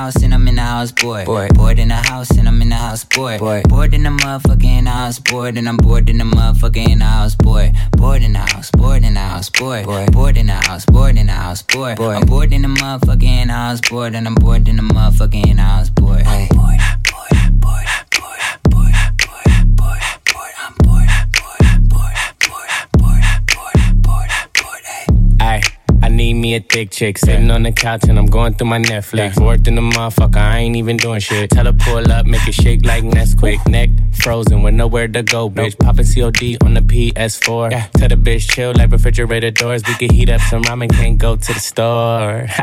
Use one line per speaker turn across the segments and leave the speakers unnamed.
house and I'm in the house bored. Bored, bored in the house and I'm in the house bored. Bored, bored in the motherfucking house bored and I'm bored in the motherfucking house bored. Bored in the house, bored in the house bored. Bored, in the house, bored in the house bored. bored. I'm bored in the motherfucking house bored and I'm bored in the motherfucking house bored. Hey. Bored, bored, bored, bored,
me a thick chick sitting on the couch and I'm going through my Netflix. Worked in the motherfucker, I ain't even doing shit. Tell her pull up, make it shake like Nesquik. Neck frozen with nowhere to go, bitch. Poppin' COD on the PS4. Yeah. Tell the bitch chill like refrigerator doors. We can heat up some ramen, can't go to the store.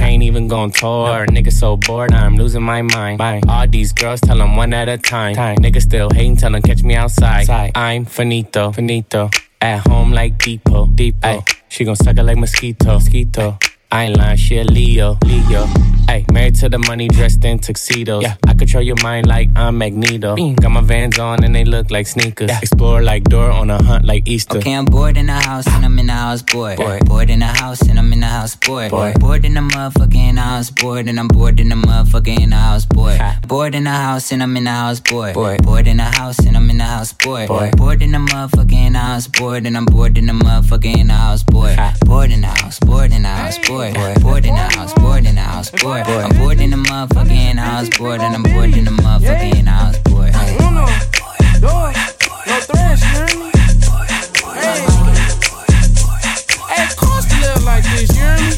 Can't even go on tour. Nigga so bored, I'm losing my mind. Bye. All these girls tell them one at a time. time. Nigga still hating, tell them catch me outside. Side. I'm finito, finito. At home like Depot, Depot. Ay, she gon' suck it like mosquito, mosquito. I ain't lying, she a Leo, Leo. Hey, married to the money, dressed in tuxedos. Yeah, I control your mind like I'm Magneto. Mm. Got my vans on and they look like sneakers. Yeah. Explore like door on a hunt like Easter.
Okay, I'm bored in the house and I'm in the house bored. Bored, bored in the house and I'm in the house bored. Bored, bored in the motherfucking house bored and I'm bored in the motherfucking house bored. Bored in the house and I'm in the house bored. Bored, bored in the house and I'm in the house bored. Bored, bored in the motherfucking house bored and I'm bored in the motherfucking house bored. Bored in the house, bored in the house bored bored. Bored, bored in the house, bored in the house, bored. I'm bored in the motherfucking house, bored, and I'm bored in the motherfucking house, bored. Uno, dos, no tres, you hear me? Hey,
hey, cost to live like this, you hear me?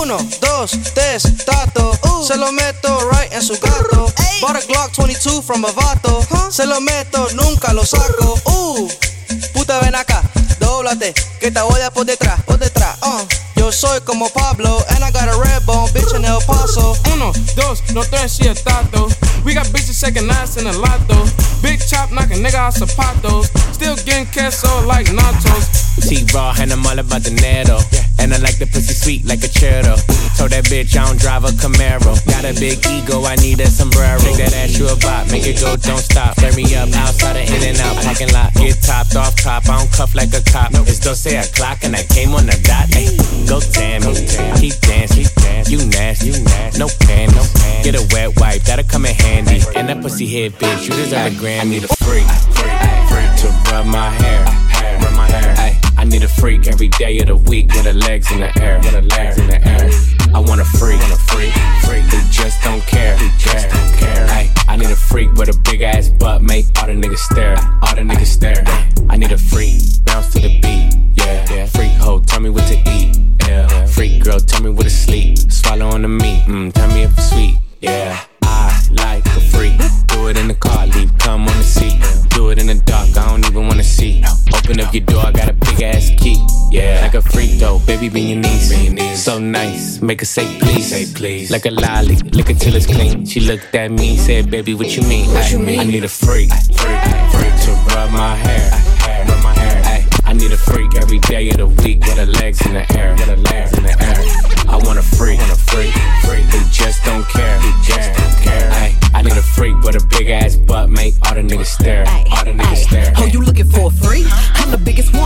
Uno, dos, tres, tato. Se lo meto right en su gato. Bought a Glock 22 from a vato. Se lo meto, nunca lo saco. Uh, puta ven acá, doblate, que te voy a por detrás. Yo soy como Pablo, and I got a red bone, bitch in El Paso. Uno, dos, no tres, she a tato. We got bitches shaking ass in a lotto. Big chop knocking nigga out zapatos. Still getting queso like nachos.
T-Raw, and I'm all about the netto. And I like the pussy sweet like a churro. Told that bitch I don't drive a Camaro. Got a big ego, I need a sombrero. Take that ass you a bop, make it go, don't stop. Flare me up outside of in and out parking lot. Get topped off top, I don't cuff like a cop. It's 12 o'clock and I came on the dot. Ay, go Tammy, keep dancing, keep dancing. you nasty, you nasty. no panties. Get a wet wipe, that'll come in handy. And that pussy head bitch, you deserve a Grammy. I need a freak, freak, freak to rub my hair, rub my hair. I need a freak every day of the week with her legs in the air, with her legs in the air. I want a freak, want a freak, freak who just don't care, who just don't care. Ay, I need a freak with a big ass butt, make all the niggas stare, all the niggas stare. I need a freak, bounce to the beat, yeah. yeah. Freak hoe, tell me what to eat, yeah. Freak girl, tell me what to sleep, swallow on the meat, mm, tell me if it's sweet, yeah. I like a freak, do it in the car, leave come on the seat. Do it in the dark, I don't even wanna see. Open up your door, I got a big ass key. Yeah, like a freak though, baby, be your niece. So nice, make her say please. Say please. Like a lolly, lick it till it's clean. She looked at me, said, baby, what you mean?
What you mean?
I need a freak, freak, freak to rub my hair, rub my hair. Need a freak every day of the week with her legs in the air, with her legs in the air. I want a freak, want a freak, freak who just don't care, who just don't care. Ay, I need a freak with a big ass butt, make all the niggas stare, all the niggas stare.
Oh, you looking for a freak? I'm the biggest one.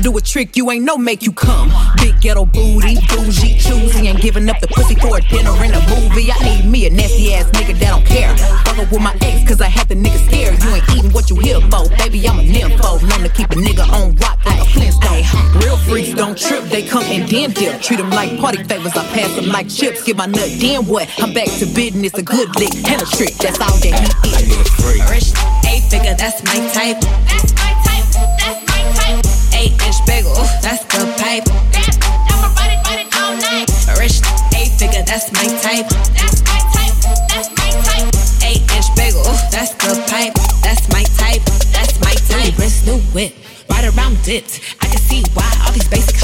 I can do a trick you ain't no make you come. Big ghetto booty, bougie, choosy, ain't giving up the pussy for a dinner and a movie. I need me a nasty ass nigga that don't care. Fuckin' with my ex, cause I had the nigga scared. You ain't eating what you here for, baby. I'm a nympho. Known to keep a nigga on rock like a Flintstone. Real freaks don't trip, they come and then dip. Treat them like party favors, I pass them like chips. Get my nut, then what? I'm back to business, a good lick and a trick. That's all that he is.
I need a freak.
Rich, eight figure, that's my type. That's my type. That's my type. Eight inch bagel, Ooh, that's the pipe. I'ma ride it, ride it all night. Rich, eight figure, that's my type. That's my type. That's my type. Eight inch bagel, Ooh, that's the pipe. That's my type. That's my type. Wrist, new whip, right around dipped. I can see why all these basic.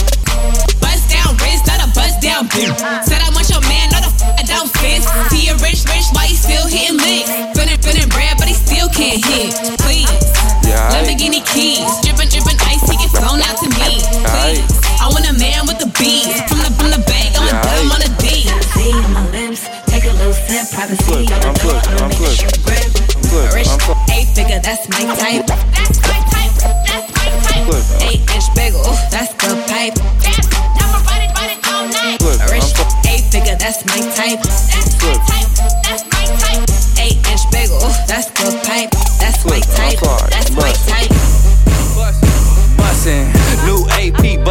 Bust down wrist, not a bust down bitch. Said I want your man, not a f- I don't fit. See a rich, rich, why he still hitting licks? Feeling, feeling bread, but he still can't hit. Please,
Yeah.
Lamborghini keys, dripping, dripping queen. I want a man with the beats. From the from the bank, I'm
yeah,
a
dime
on a D.
See my limbs, take a little sip, privacy.
I'm good, I'm good,
Rich, eight figure, that's my type. That's my type. That's my type. Eight inch bagel, that's the pipe. That's number ride it, ride it eight figure,
that's my
type.
That's my type. That's my type.
Eight inch bagel, that's the pipe. That's my type. That's my type.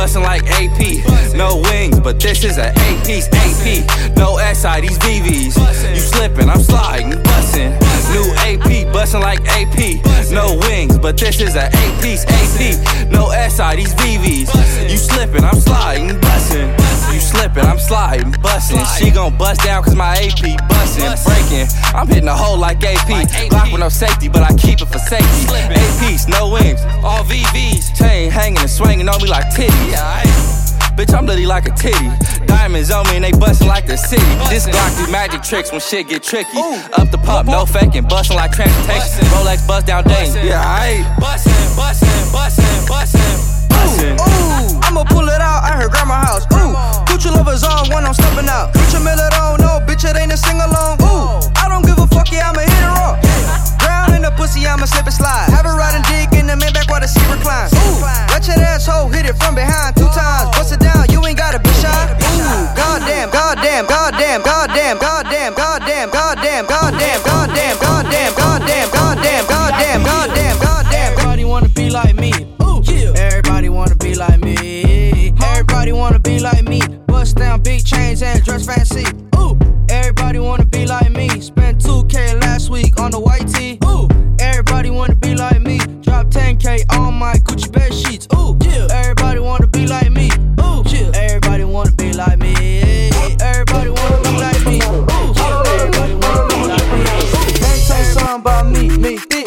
Bustin' like AP. No wings, but this is an eight piece AP. No SI, these VVs. You slippin', I'm sliding, bustin'. New AP, bustin' like AP. No wings, but this is an eight piece AP. No SI, these VVs. You slippin', I'm sliding, bustin'. You slippin', I'm sliding, bustin'. She gon' bust down cause my AP bustin', breaking. I'm hitting a hole like AP. Block with no safety, but I keep it for safety. APs, no wings, all VVs. Chain hanging and swinging on me like titties. Bitch, I'm literally like a titty. Diamonds on me and they bustin' like the city. This Glock do magic tricks when shit get tricky. Up the pump, no faking, bustin' like transportation. Rolex bust down days. Yeah, I ain't bustin', bustin', bustin', bustin'. bustin'.
Ooh, I'ma pull it out at her grandma house. Ooh, Gucci lovers on when I'm stepping out. Gucci Miller don't bitch, it ain't a sing along. Ooh, I don't give a fuck, yeah, I'ma hit it raw. Ground in the pussy, I'ma slip and slide. Have her riding dick in the back while the seat reclines. Ooh, your asshole hit it from behind two times. Bust it down, you ain't gotta be shy. Ooh, goddamn, goddamn, goddamn, goddamn, goddamn, goddamn, down big chains and dress fancy.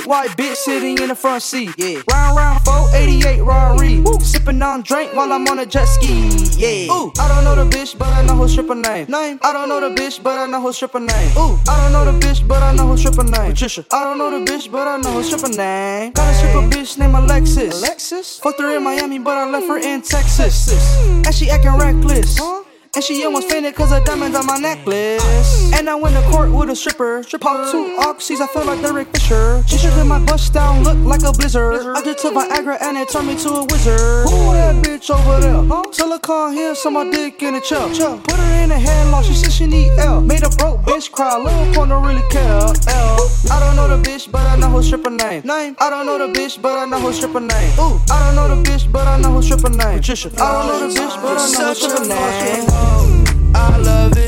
White bitch sitting in the front seat. Yeah. Round round 488 Rari. Sipping on drink while I'm on a jet ski. Yeah. Ooh, I don't know the bitch, but I know her stripper name. Name. I don't know the bitch, but I know her stripper name. Ooh, I don't know the bitch, but I know her stripper name. Patricia. I don't know the bitch, but I know her stripper name. Got a stripper bitch named Alexis. Alexis. Fucked her in Miami, but I left her mm. in Texas. Mm. And she acting reckless. And she almost fainted cause of diamonds on my necklace. Ah. And I went to court with a stripper. Strip pop two oxys, I feel like Derek Fisher. She stripped my bust down, look like a blizzard. I just took Viagra and it turned me to a wizard. Who that bitch over there? Huh? Come here, so my dick in a chuck. Put her in a headlock, she said she need L. Made a broke bitch cry, little point don't really care. L. I don't know the bitch, but I know her stripper name. Name. I don't know the bitch, but I know her stripper name. Ooh. I don't know the bitch, but I know her stripper name. Patricia. I don't know the bitch, but I know her stripper name. I love it.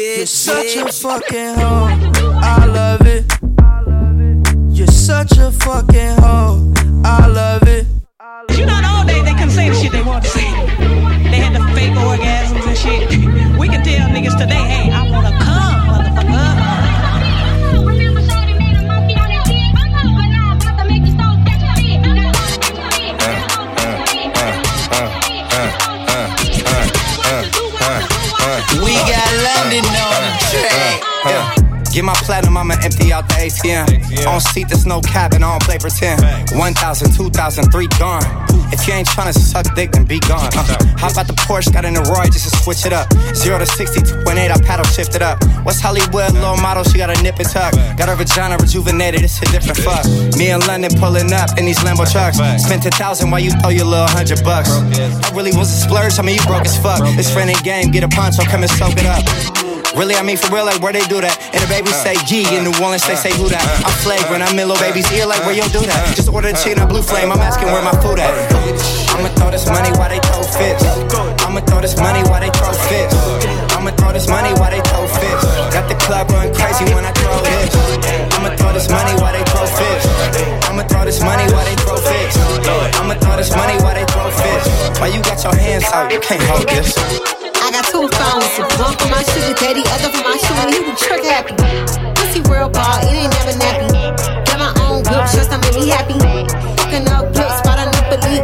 You're such a fucking hoe. I love it. You're such a fucking hoe. I love it.
You know, in the old they couldn't say the shit they wanted to say. They had the fake orgasms and shit. We can tell niggas today, hey, I
Yeah. Get my platinum, I'ma empty out the ATM. On seat, there's no cabin, I don't play pretend. 1,000, 2,000, 3 gone. If you ain't tryna suck dick, then be gone. Uh, how about the Porsche? Got in the Roy just to switch it up. 0 to 60, 2.8, I paddle shift it up. What's Hollywood, low model, she got a nip and tuck. Got her vagina rejuvenated, it's a different fuck. Me and London pulling up in these Lambo trucks. Spent a thousand while you throw your little hundred bucks. I really was a splurge, I mean, you broke as fuck. It's friendly game, get a poncho, come and soak it up. Really, I mean for real, like where they do that. And the baby say G in New Orleans, they say who that. I'm flagrant, I'm in little baby's ear, like where you do that. Just order the chicken on blue flame, I'm asking where my food at. I'ma throw this money while they throw fists. I'ma throw this money while they throw fists. I'ma throw this money while they throw fists. Got the club going crazy when I throw this. I'ma throw this money while they throw fists. I'ma throw this money while they throw fists. I'ma throw this money while they throw fists. Why you got your hands out? You can't hold this.
Only found some. One for my sugar daddy, other for my shoe, he was trick happy. Pussy real ball, it ain't never nappy. Got my own whip, just that make me happy. Fucking up blips, spot up a leak.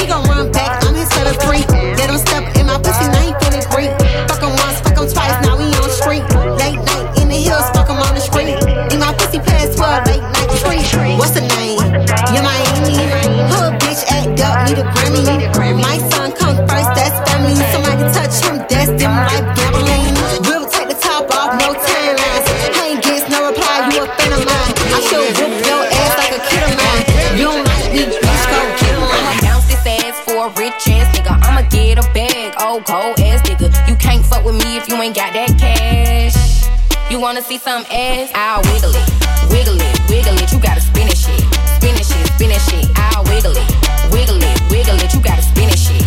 He gon' run back, I'm his set of three.
Let him step in my pussy, now he feeling free. Fuck him once, fuck him twice, now we on the street. Late night in the hills, fuck him on the street. In my pussy past 12, late night tree. What's the name? Yeah, Miami.
Hood bitch, act up, need a Grammy, need a Grammy. You wanna see some ass?
I'll wiggle it, wiggle it, wiggle it. You gotta spin it shit, spin it shit, spin it shit. I'll wiggle it, wiggle it, wiggle it. You gotta spin it shit,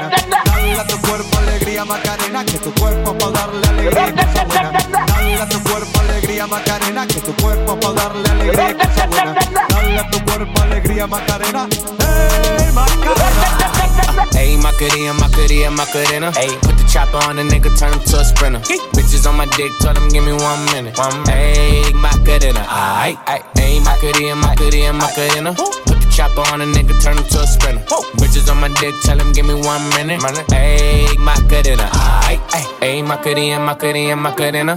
Buena. Dale a tu cuerpo alegría Macarena, que tu cuerpo pa darle alegría y cosa buena. Dale a tu cuerpo alegría Macarena, que tu cuerpo pa darle alegría y cosa buena. Dale a tu cuerpo alegría Macarena, hey Macarena.
Hey, Macarena, Macarena, Macarena. Hey, put the chopper on the nigga, turn him to a sprinter. Bitches on my dick, tell them give me one minute. One Hey, Macarena, aight, aight. Hey, Macarena, Macarena, Macarena. The chopper on a nigga, turn him to a sprinter. Bitches on my dick, tell him give me one minute. Hey, Macarena, aight. Hey, Macarena, Macarena, Macarena.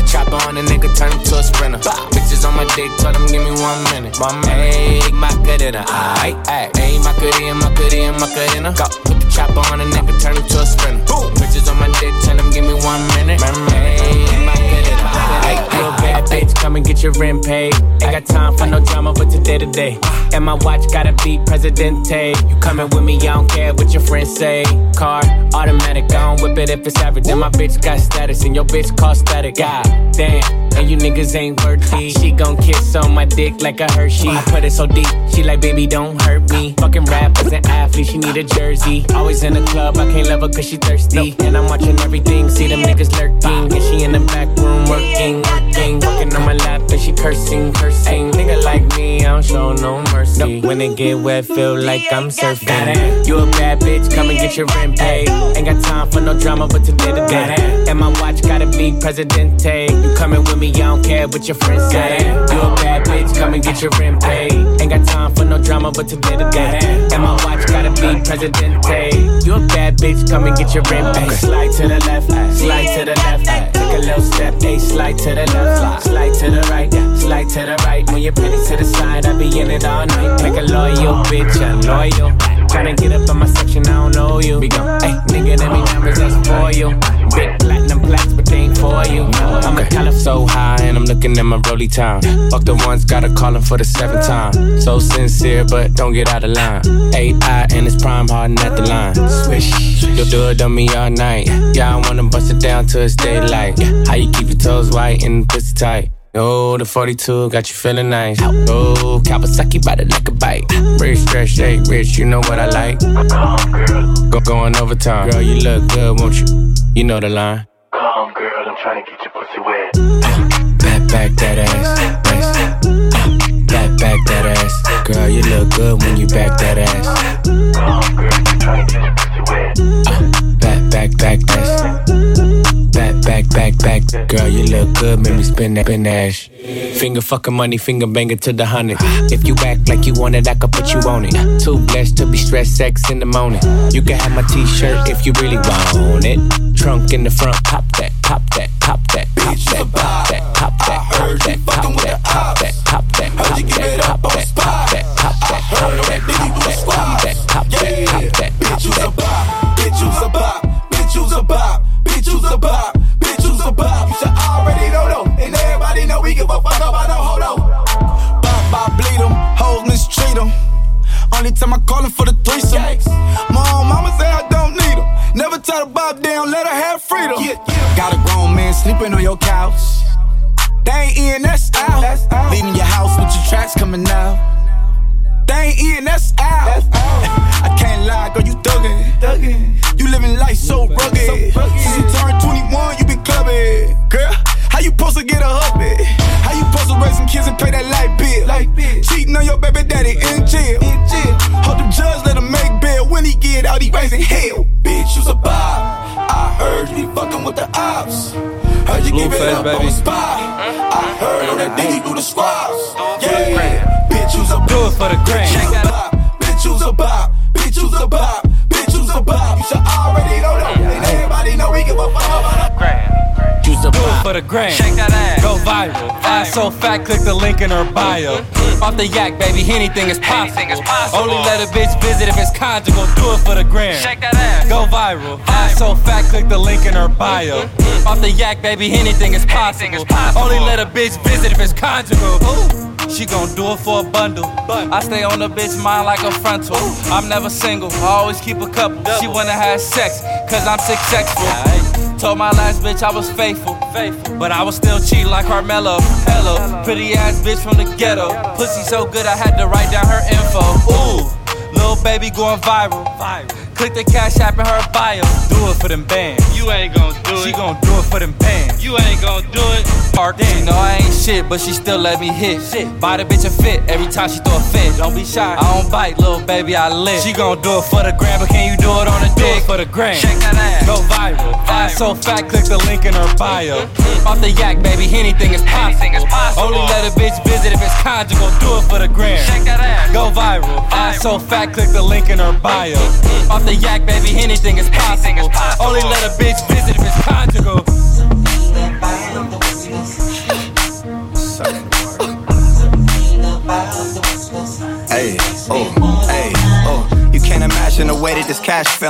the chopper on a nigga, turn him to a sprinter. Bitches on my dick, tell them give me one minute. Minute. Hey, Macarena, aight, aight. Hey, Macarena, Macarena, Macarena. Go. Put the chopper on a nigga, turn him to a sprinter. Boom. Bitches on my dick, tell them give me one minute. Hey, Macarena, aight. You a bitch, come and get your rent paid. Ain't got time for no drama, but today to day. And my watch gotta be Presidente. You coming with me, I don't care what your friends say. Car, automatic, I don't whip it if it's average. And my bitch got status, and your bitch cost static. God damn, and you niggas ain't worthy. She gon' kiss on my dick like a Hershey. I put it so deep, she like, baby, don't hurt me. Fucking rap as an athlete, she need a jersey. Always in the club, I can't love her cause she thirsty. And I'm watching everything, see them niggas lurking. And she in the back room working, working, working on my lap, and she cursing, cursing. Nigga like me, I don't show no mercy. When it get wet, feel like I'm surfing. You a bad bitch, come and get your rent paid. Ain't got time for no drama, but today to day. And my watch gotta be Presidente. You coming with me, I don't care what your friends say. You a bad bitch, come and get your rent paid. Ain't got time for no drama, but to day. And my watch gotta be Presidente. You a bad bitch, come and get your rent paid. Slide to the left, slide to the left. Take a little step, a slide to the left, slide to the right, slide to the right. When you're penny to the side, I be in it all night. Make a loyal bitch, a loyal. Tryna get up on my section, I don't know you. We go, hey, nigga, let me numbers, that's for you. Big platinum plaques, but they ain't for you. I'm a color so high, and I'm looking at my rolly time. Fuck the ones, gotta call him for the seventh time. So sincere, but don't get out of line. AI and it's prime hardin' at the line. Swish, you'll do it on me all night. Yeah, I wanna bust it down till it's daylight. How you keep your toes white and pussy tight? Oh, the 42 got you feeling nice. Oh, Kawasaki bite it like a bite. Rich, stretch, shake, rich, you know what I like. Go going overtime. Girl, you look good, won't you? You know the line.
Come on, girl, I'm trying to get your pussy wet.
Back, back that ass. ass. Back, back that ass. Girl, you look good when you back that ass.
Come on, girl, I'm trying to get your pussy wet.
Uh, back, back, back that. Back, back, back. Girl, you look good, make me spin that, spin that. Finger fucking money, finger banger to the hundred. If you act like you want it, I could put you on it. Too blessed to be stressed, sex in the morning. You can have my t-shirt if you really want it. Trunk in the front, pop that, pop that, pop that, pop that, pop that, pop that, pop that, pop that, pop that, pop that, pop that, pop that, pop that, pop that, pop that, pop that, pop that, pop that, pop that,
Bitch, you's a bop. Bitch, you's a bop. Bitch, you's a bop. Bitch, you's a bop. Bitch, you's And know we give a fuck about no hold
Bop, bop, bleed them. Hoes mistreat them. Only time I call for the threesome. Mom, mama say I don't need them. Never tell the bop down, let her have freedom. Yeah, yeah. Got a grown man sleeping on your couch. They ain't in, that's out. Leaving your house with your tracks coming out. They ain't in, that's out. I can't up
baby.
on the spot. Uh-huh. I heard on that you do the squats. Yeah, bitch, you's a.
Do it for the gram. Fat, click the link in her bio. Off the yak, baby, anything is possible. Only let a bitch visit if it's conjugal. Do it for the gram. Shake that ass. Go viral. Ass so fat, click the link in her bio. Off the yak, baby, anything is possible. Only let a bitch visit if it's conjugal. Ooh. She gon' do it for a bundle. I stay on the bitch mind like a frontal. I'm never single, I always keep a couple. She wanna have sex, cause I'm successful. Told my last bitch I was faithful, but I was still cheating like Carmelo. Pretty ass bitch from the ghetto. Pussy so good I had to write down her info. Ooh, little baby going viral. Click the cash app in her bio. Do it for them bands. You ain't gon' do it. She gon' do it for them bands. You ain't gon' do it. Park. She know I ain't shit, but she still let me hit. Shit. Buy the bitch a fit every time she throw a fit. Don't be shy. I don't bite, little baby, I live. She gon' do it for the gram, but can you do it on a dick? for the gram. Shake that ass. Go viral. Ass so fat, click the link in her bio. Mm-hmm. Off the yak, baby, anything is possible. Only let a bitch visit if it's conjugal. Do it for the gram. Shake that ass. Go viral. Ass so fat, click the link in her bio. Mm-hmm. Off the yak, baby, anything is possible. Only let a bitch visit if it's conjugal.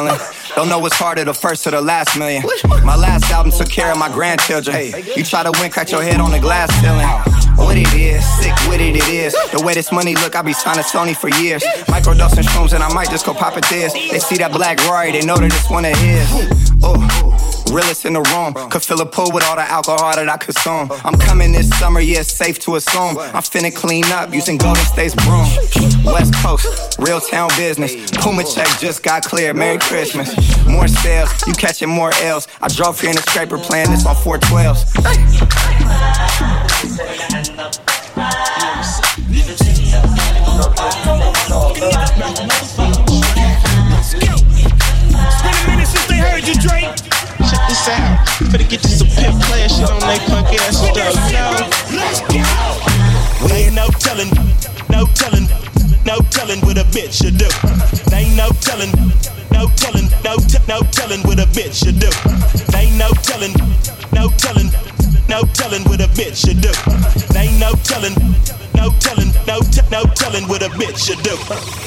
Feeling. Don't know what's harder, the first or the last million. My last album took care of my grandchildren. You try to win, crack your head on the glass ceiling. What it is, sick with it, it is. The way this money look, I be signing Sony for years. Microdosing shrooms and I might just go pop it this. They see that black Rory, they know that this one of his. Oh. Realest in the room. Could fill a pool with all the alcohol that I consume. I'm coming this summer, yeah, it's safe to assume. I'm finna clean up using Golden State's broom. West Coast, real town business. Puma check just got cleared. Merry Christmas. More sales, you catching more L's. I drove here in a scraper playing this on 412s.
Been a minute since they heard you, Drake.
This out. Better get you some pimp player shit on that punk ass stuff.
We ain't no telling, no telling, no telling what a bitch should do. They ain't no telling, no telling, no t- no telling what a bitch should do. They ain't no telling, no telling, no telling what a bitch should do. They ain't no telling, no telling, no t- no telling what a bitch should do.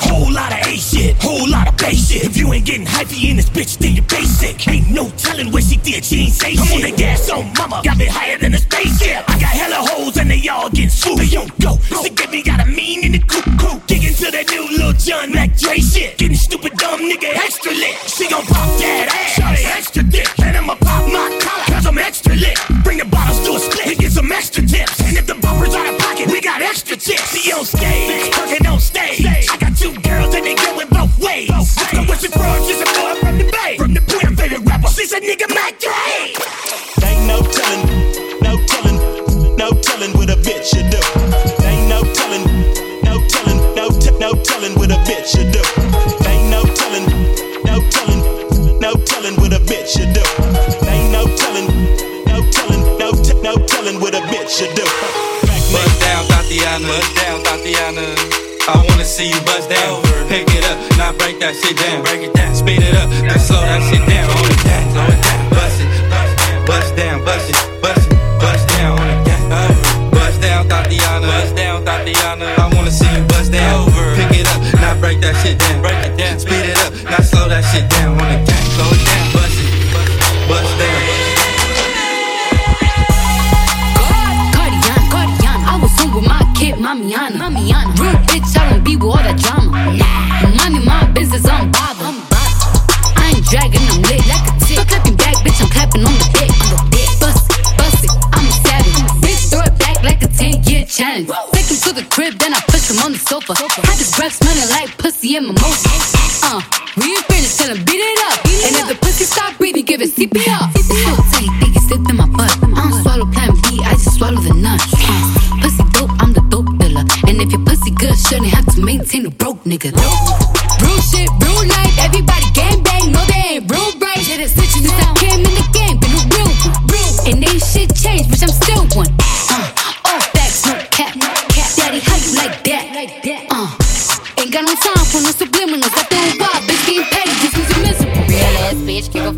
Whole lot of A shit, whole lot of bass shit. If you ain't getting hypey in this bitch, then you're basic. Ain't no telling what she did, she ain't say Come shit. on the gas on mama, got me higher than a spaceship. I got hella hoes and they all get swooped. Don't go, she get me got a mean in the coop. Dig into that new little John Mac Dre shit. Getting stupid dumb nigga extra lit. She gon' pop that ass, shawty extra dick. And I'ma pop my collar, cause I'm extra lit. Bring the bottles to a split and get some extra tips. Extra chips.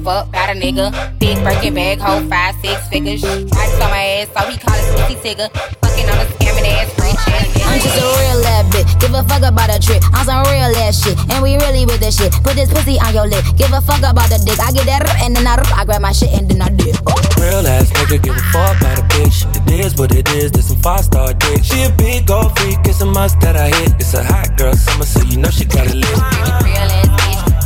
Fuck about a nigga. Big Birkin bag, hold five, six figures. Ice on my ass, so he call it pussy tigger. Fucking on a scamming ass, rich ass
I'm just a real ass bitch. Give a fuck about a trick. I'm some real ass shit. And we really with this shit. Put this pussy on your lip. Give a fuck about the dick. I get that r- and then I I grab my shit and then I dip.
Real ass nigga, give a fuck about a bitch. It is what it is, this some five star dick. She a big old freak, it's a must that I hit. It's a hot girl summer, so you know she got it lit.
Real ass bitch,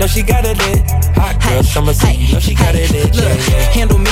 Real ass bitch.
Know she got it lit. Hot girl summer, so you know she got it lit. Yeah,
Look,
yeah.
handle me.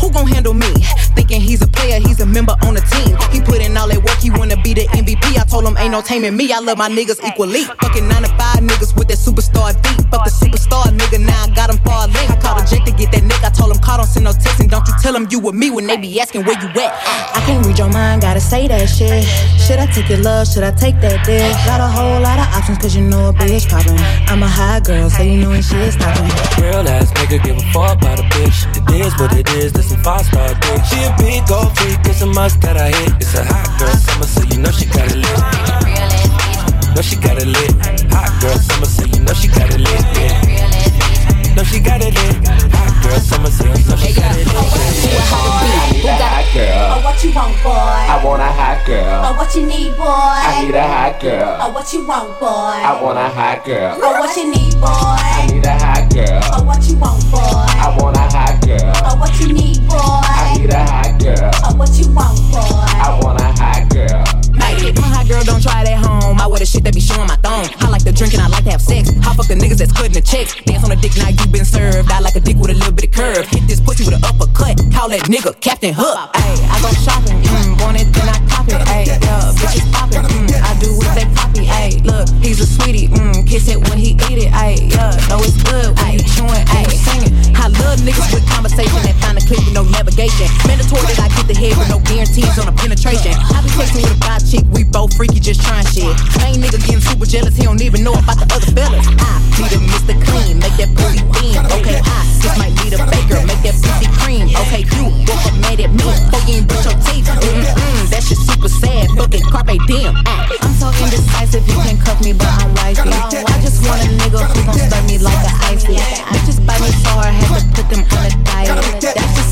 Who gon' handle me? Thinking he's a player, he's a member on the team. He put in all that work, he wanna be the MVP. I told him ain't no taming me. I love my niggas equally. Fucking nine to five niggas with that superstar beat. Fuck the superstar nigga, now I got him far link. I called a Jake to get that nigga. I told him call, don't send no text, and don't you tell him you with me when they be asking where you at. Uh. I can't read your mind, gotta say that shit. Should I take your love? Should I take that dick? Got a whole lot of options, cause you know a bitch poppin'. I'm a high girl, so you know when shit's stoppin'.
Real ass nigga, give a fuck about a bitch. It is what it is, this some five star dick. She a big old freak, it's a must that I hit. It's a hot girl summer, so you know she got it lit. Know she got it lit. Hot girl summer, so you know she got it lit. Yeah. Know she got it lit. Hot girl summer, so know she got it lit. Yeah.
Who got a hot girl?
Oh, what you want, boy?
I want a hot girl.
Oh, what
what you need, boy?
I need a hot girl.
Oh, what you want, boy?
I want a hot girl.
Oh, what you need, boy?
I need a hot girl.
Oh, what you want, boy?
I want a hot girl.
Oh, what you need, boy?
I need a hot girl.
Oh, what you want, boy?
I want a hot girl.
Hey, my hot girl don't try it at home. I wear the shit that be showing my thong. I like to drink and I like to have sex. I fuck the niggas that's cutting the checks. Dance on a dick now you been served. I like a dick with a little bit of curve. Hit this pussy with an uppercut. Call that nigga Captain Hook. Hey, I go shopping. Mm, want it then I cop it. Hey, yeah, bitches popping. Mm, I do what they copy. Hey, look, he's a sweetie. Mm, kiss it when he eat it. Hey, yeah, know it's good when you chewing. Hey, singing. I love niggas with conversation that find a clip with no navigation. Mandatory that I head with no guarantees on a penetration. I be texting with a guy chick, we both freaky, just trying shit. Main nigga getting super jealous, he don't even know about the other fellas. I need a Mr. Clean, make that pussy beam. Okay, I just might need a baker, make that pussy cream. Okay, you woke up mad at me, before you ain't brush your teeth. Mm-mm, that shit super sad, fucking carpe diem. Ah, I'm so indecisive, you can cuff me, but I'm wifey. I just want a nigga who gon' stir me like a icy. Bitches bite me so hard, had to put them on a diet. That's just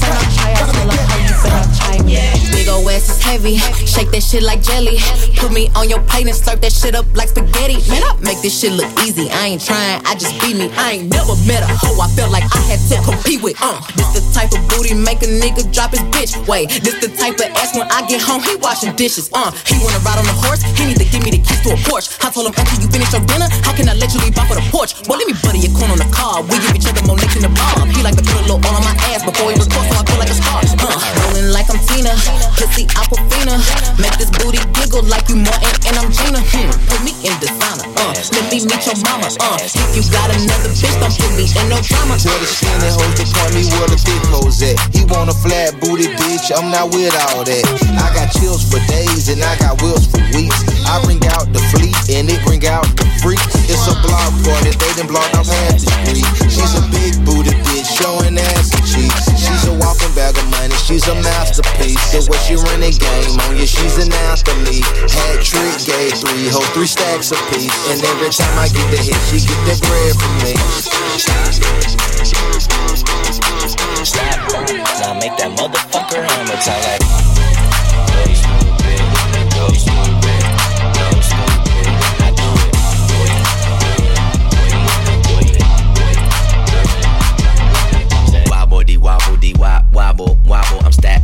ass is heavy, shake that shit like jelly. Put me on your plate and slurp that shit up like spaghetti. Man, I make this shit look easy. I ain't trying, I just be me. I ain't never met a hoe I felt like I had to compete with. Uh, this the type of booty make a nigga drop his bitch. Wait, this the type of ass when I get home, he washing dishes. Uh, he wanna ride on a horse, he need to give me the keys to a Porsche. I told him after you finish your dinner, how can I let you leave off of the porch? Well, let me butter your corn on the car. We give each other more licks in the bar. He like to put a little all on my ass before he records, so I feel like a star. Uh, rolling like I'm Tina, pussy Aquafina. Make this booty giggle like you Martin and I'm Gina. Hmm, put me in designer. Uh, let me meet your mama. Uh, if you got another bitch, don't put me in no drama.
Tell the skinny hoes to call me where the thick hoes at. He want a flat booty bitch, I'm not with all that. I got chills for days and I got wheels for weeks. I bring out the fleet and it bring out the freaks. It's a block party, they done blocked off half the street. She's a big booty bitch, showing ass and cheeks. She's a walking bag of money, she's a masterpiece. The way she run the game on you, she's an athlete. Hat trick, gave three, hold three stacks a piece. And every time I get the hit, she get that bread from me. Stop.
Now make that motherfucker hammer time like.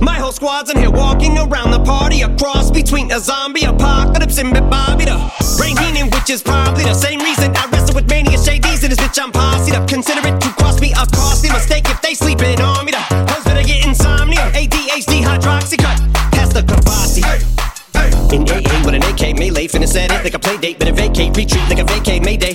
My whole squad's in here walking around the party. A cross between a zombie apocalypse and Bobby the Brain Heenan, which is probably the same reason I wrestle with mania shadies and this bitch I'm posse up. Consider it to cost me a costly mistake if they sleeping on me. The hoes better get insomnia. ADHD hydroxy cut. In AA with an AK melee, finna set it like a play date, better vacate, retreat like a vacate Mayday.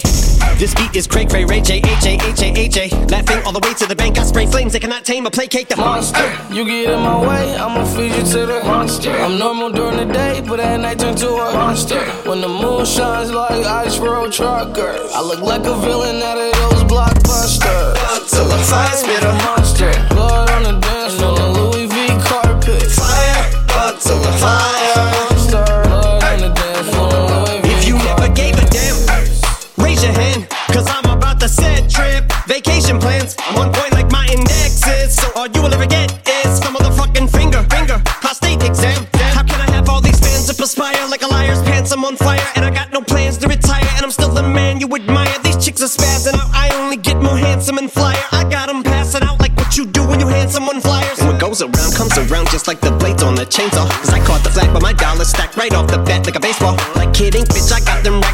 This beat is cray cray, Ray J, H A, H A, H A. Laughing all the way to the bank, I spray flames, they cannot tame or placate the
monster. You get in my way, I'ma feed you to the monster. I'm normal during the day, but at night turn to a monster. When the moon shines like ice road truckers, I look like a villain out of those blockbusters.
Till the fire spit a
monster.
Around just like the blades on the chainsaw. Cause I caught the flag, but my dollar stacked right off the bat like a baseball. Like kidding, bitch, I got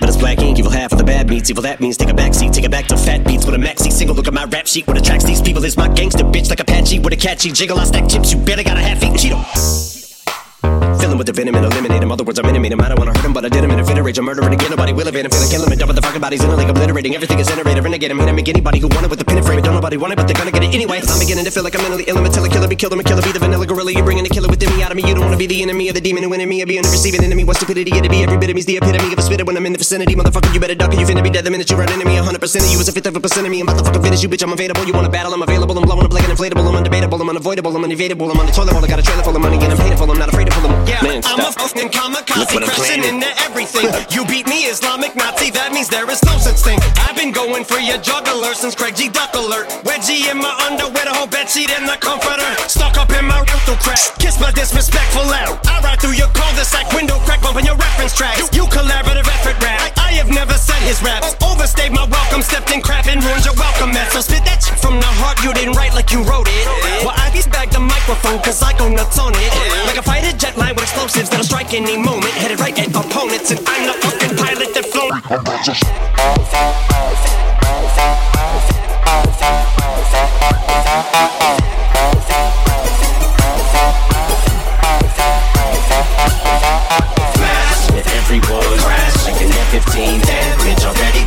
but it's black ink. Evil half of the bad meats. Evil that means take a back seat, take it back to fat beats with a maxi single. Look at my rap sheet. What attracts these people is my gangster bitch like Apache with a catchy jiggle. I stack chips. You better got a half eaten Cheeto. With the venom and eliminate him. Other words, I'm intimate him. I don't wanna hurt him, but I did him in a fit of rage. I'm murdering again. Nobody will evade him. Feeling kill him and dump the fucking bodies in a lake, obliterating. Everything is iterator. Renegade him. Hit him. Make anybody who want it with the pin and frame. Don't nobody want it, but they're gonna get it anyway. I'm beginning to feel like I'm mentally ill. I'm a killer be killed. I'm a killer. Be the vanilla gorilla. You're bringing the killer within me out of me. You don't wanna be the enemy of the demon who in me. Or be in the receiving enemy. What stupidity it'd be. Every bit of me's the epitome of a spitter when I'm in the vicinity. Motherfucker, you better duck or you finna be dead the minute you run into me. 100% of you is a fifth of a percent of me. I'm about finish you, bitch. I'm available. You wanna battle? I'm available. I'm blowing up like an inflatable. I'm undebatable. I'm unavoidable. I'm unevadable. I'm on the toilet bowl. I got a trailer full of money and I'm paid. I'm not afraid to pull them. Yeah, I'm a fucking kamikaze
Look what I'm
crashing into everything. you beat me, Islamic Nazi. That means there is no such thing. I've been going for your juggler since Craig G. Duck alert. Wedgie in my underwear, the whole bedsheet in the comforter. Stuck up in my rental crack. Kiss my disrespectful out. I ride through your cul-de-sac window crack, bumping your reference tracks. You you collaborative effort rap. I, I have never said his raps. Overstayed my welcome, stepped in crap and ruined your welcome mat. So spit that shit from the heart. You didn't write like you wrote it. Well, I just bagged the microphone cause I go nuts on it. Like a fighter jet line with explosives that'll strike any moment. Headed right at opponents, and I'm the fucking pilot that flow.
If everyone thinking that 15 damage already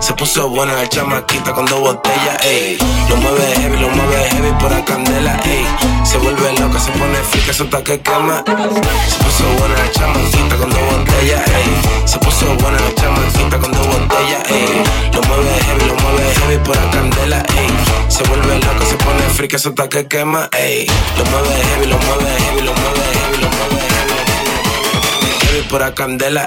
Se puso buena la chamaquita con dos botellas, ey. Lo mueve heavy, lo mueve heavy por la candela, ey. Se vuelve loca, se pone frica, suelta que quema. Se puso buena la chamaquita con dos botellas, ey. Se puso buena la chamaquita con dos botellas, ey. Lo mueve heavy, lo mueve heavy por la candela, ey. Se vuelve loca, se pone frica, suelta que quema, ey. Lo mueve heavy, lo mueve heavy, lo mueve heavy, lo mueve heavy. Heavy por la candela.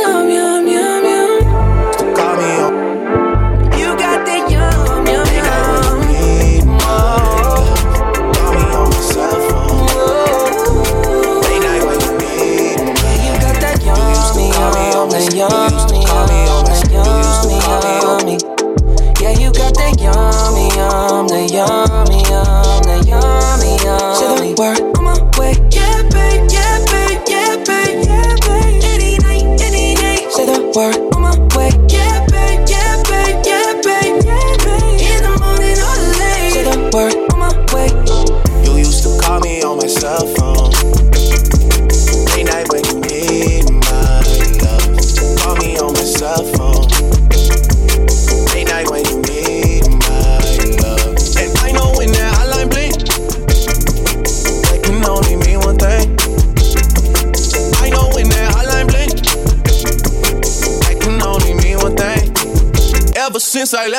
that yum, yum, that yum, yummy. Yeah, you got that yummy, yum, that yummy, yum, that yum yummy. Word on my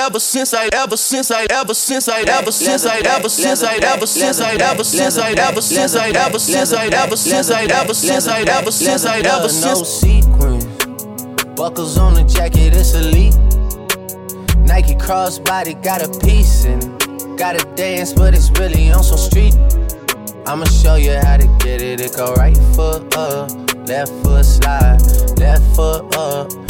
Ever since I, ever since I, ever since I, ever since I, ever since I, ever since I, ever since I, ever since I, ever since I, ever since I, ever since I, ever since I, ever since. No sequence, buckles on the jacket, it's elite. Nike crossbody got a piece and gotta dance, but it's really on some street. I'ma show you how to get it. It go right foot up, left foot slide, left foot up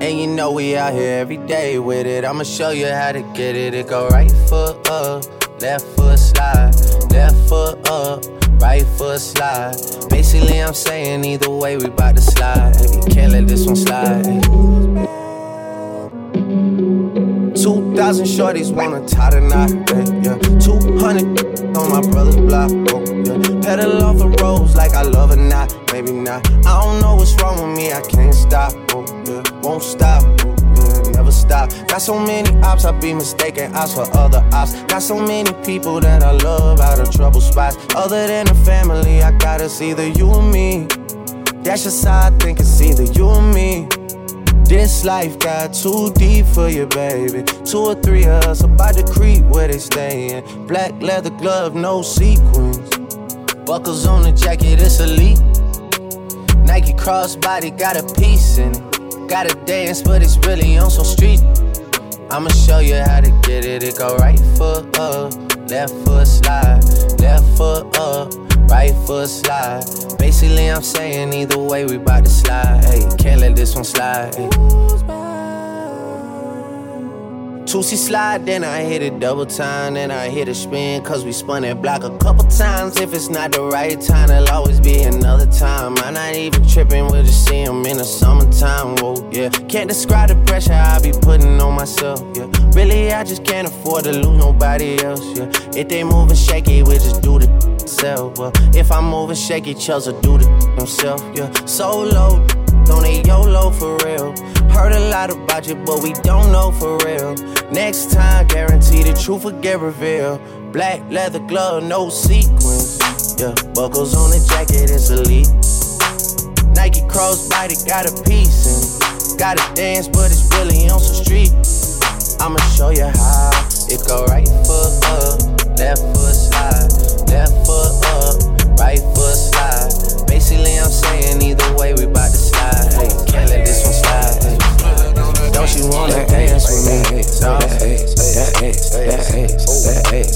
And you know we out here every day with it. I'ma show you how to get it. It go right foot up, left foot slide, left foot up, right foot slide. Basically, I'm saying either way, we bout to slide. Can't let this one slide. Hey. 2,000 shorties wanna tie the knot, yeah. 200 on my brother's block, oh, yeah. Pedal off the roads like I love it, not, maybe not. I don't know what's wrong with me, I can't stop, oh, yeah. Won't stop, oh, yeah. Never stop. Got so many ops, I be mistaken ops for other ops. Got so many people that I love out of trouble spots. Other than the family, I got it's either you or me. That's just how I think it's either you or me. This life got too deep for you, baby. Two or three of us about to creep where they stayin'. Black leather glove, no sequins. Buckles on the jacket, it's elite. Nike crossbody got a piece in it. Gotta dance, but it's really on some street. I'ma show you how to get it. It go right foot up, left foot slide, left foot up right foot slide. Basically, I'm saying either way, we bout to slide. Hey, can't let this one slide. Hey. Tootsie slide, then I hit it double time, then I hit a spin, cause we spun that block a couple times. If it's not the right time, there'll always be another time. I'm not even tripping, we'll just see him in the summertime. Whoa, yeah. Can't describe the pressure I be putting on myself, yeah. Really, I just can't afford to lose nobody else, yeah. If they moving shaky, we just do the self. Well, if I'm moving shaky, Chelsea do the himself, yeah. Solo, don't they YOLO for real. Heard a lot about you, but we don't know for real. Next time, guarantee the truth will get revealed. Black leather glove, no sequins. Yeah, buckles on the jacket, it's elite. Nike crossbody got a piece and gotta dance, but it's really on some street. I'ma show you how it go right foot up, left foot slide, left foot up, right foot slide. Basically, I'm saying either way, we bout to. Hey, can't let this one slide. Hey. Don't you wanna dance with me?
That ass, that ass, that ass, that ass,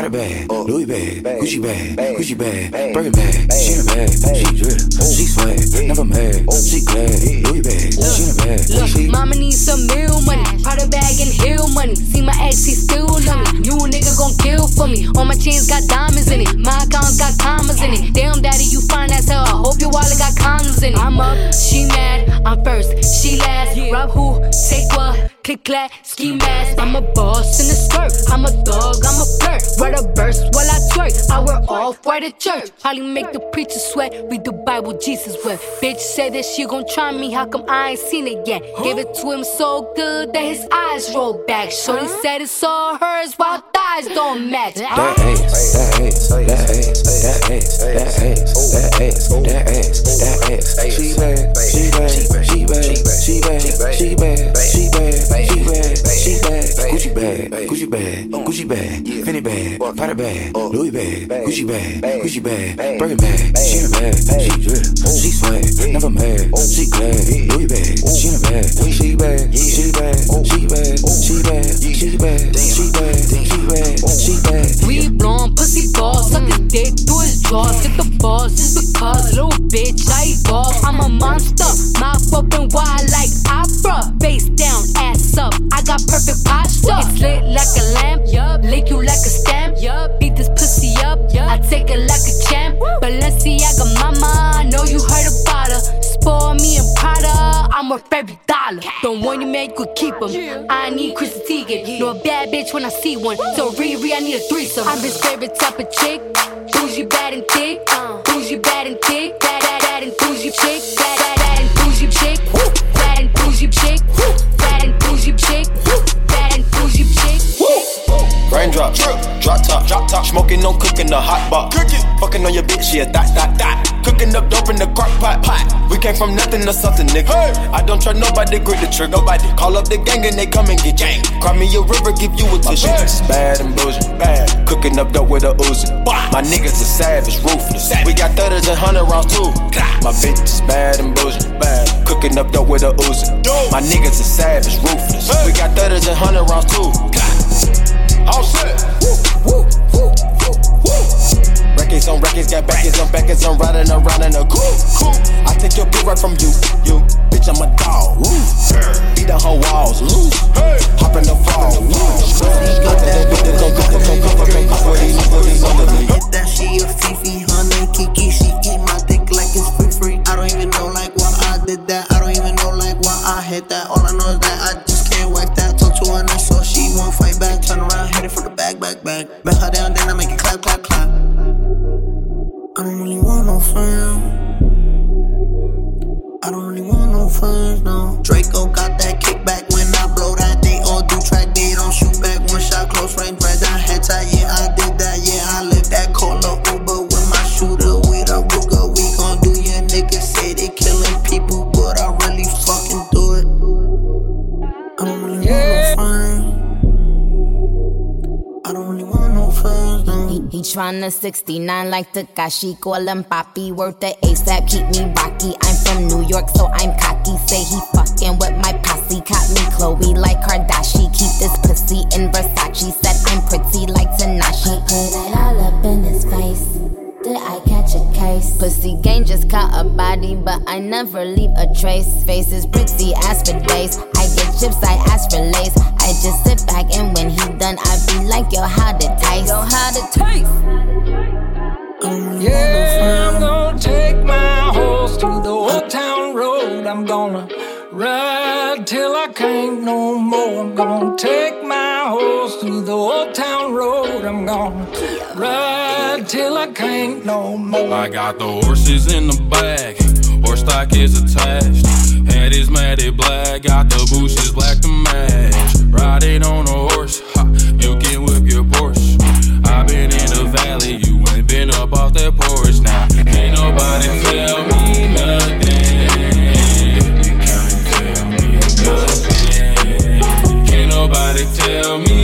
Prada bag, Louis bag, Gucci bag, Gucci bag, Birkin bag. She in a bag, she drip, she swag, never mad, she glad. Louis bag, she in a bag, she.
Look, mama needs some meal money, Prada bag and heel money. See my ex, he still love me. You a nigga gon' kill for me. All my chains got diamonds in it, my accounts got commas in it. Damn, daddy, you fine as hell. I hope your wallet got condoms in it. I'm up, she mad, I'm first, she last. Rob who, take what? Click clack, ski mask. I'm a boss in a skirt. I'm a dog, I'm a flirt. Write the verse while I twerk. I wear all white at church. Holly make the preacher sweat. Read the Bible, Jesus wept. Bitch said that she gon' try me. How come I ain't seen it yet? Gave it to him so good that his eyes rolled back. Shorty said it's all hers while thighs don't match.
That ass, that ass, that ass, that ass, that ass, that ass, that ass, that ass. She bad, she bad, she bad, she bad, she bad, she bad, bag, cheap bag, cheap bag, Gucci bag, Gucci bag, Gucci bag, Fanny bag, Prada bag, Louis bag, Gucci bag, Gucci bag, Birkin bag, she in a bag, she drip, she swag, never mad, she glad, Louis bag, she in a bag, she bad, she bad, she bad, she bad, she bad, she bad,
she bad, she bad. We blonde pussy balls, suck a dick through his jaws, get the balls just because, little bitch, I evolve. I'm a monster, mouth open wide like opera, face down, ass up. I got perfect posture. It's lit like a lamp, yup. Lick you like a stamp, yup. Beat this pussy up, yup. I take it like a champ. Balenciaga mama, I know you heard about her. Spoil me and Prada, I'm worth every dollar. Don't want you man, you could keep him. I need Chris Teigen. Know a bad bitch when I see one. So Riri, I need a threesome. I'm his favorite type of chick. Bougie, bad and thick. Bougie, bad and thick. Bad, bad, bad and bougie chick. Bad, bad, bad chick.
Drop top, drop top. Smoking, no cooking, the hot box. Cooking, fucking on your bitch, yeah, that, that, that. Cooking up dope in the crock pot, pot. We came from nothing to something, nigga. Hey. I don't trust nobody, grip the trigger. Nobody call up the gang and they come and get gang. Cry me a river, give you a tissue. It's bad and bullshit, bad. Cooking up dope with a Uzi. My niggas are savage, ruthless. We got thudders and hundred rounds too. My bitch is bad and bullshit, bad. Cooking up dope with a Uzi. My niggas are savage, ruthless. We got thudders and hundred rounds too. All set. Woo, woo, woo, woo, woo. Records on records, got backers on backers, I'm riding around in a coupe. Cool. I take your bitch right from you, you. Bitch, I'm a dog. Woo. Beat the whole walls, loose. Hey. Hop in the fall.
Hit that she a Fifi, honey Kiki, she eat my dick like it's free free. I don't even know like why I did that. I don't even know like why I hit that. All I know back, back, back. Bet her down, then I make it clap, clap, clap. I don't really want no friends. I want no friends, no.
He, he tryna 69 like Takashi, call him Papi, worth the ASAP, keep me rocky. I'm from New York, so I'm cocky. Say he fucking with my posse, caught me Chloe like Kardashian. Keep this pussy in Versace, said I'm pretty like Tanashi.
Put it all up in his face. Did I catch a case?
Pussy gang just caught a body, but I never leave a trace. Face is pretty as for days. I get chips, I ask for lace. I just sit back and when he done, I be like, yo, how it taste? Yo, how it taste?
Yeah, I'm gonna take my horse to the old town road. I'm gonna ride till I can't no more. I'm gonna take my horse to the old town road. I'm gonna ride till I can't no more.
I got the horses in the back, horse stock is attached. Head is matted black, got the bushes black to match. Riding on a horse, ha, you can whip your Porsche. i been in the valley, you ain't been up off that porch now. Ain't nobody tell me nothing. Can't tell me nothing. Can't nobody tell me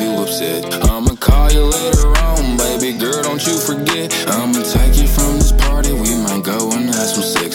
you upset. I'ma call you later on, baby girl. Don't you forget. I'ma take you from this party. We might go and have some sex,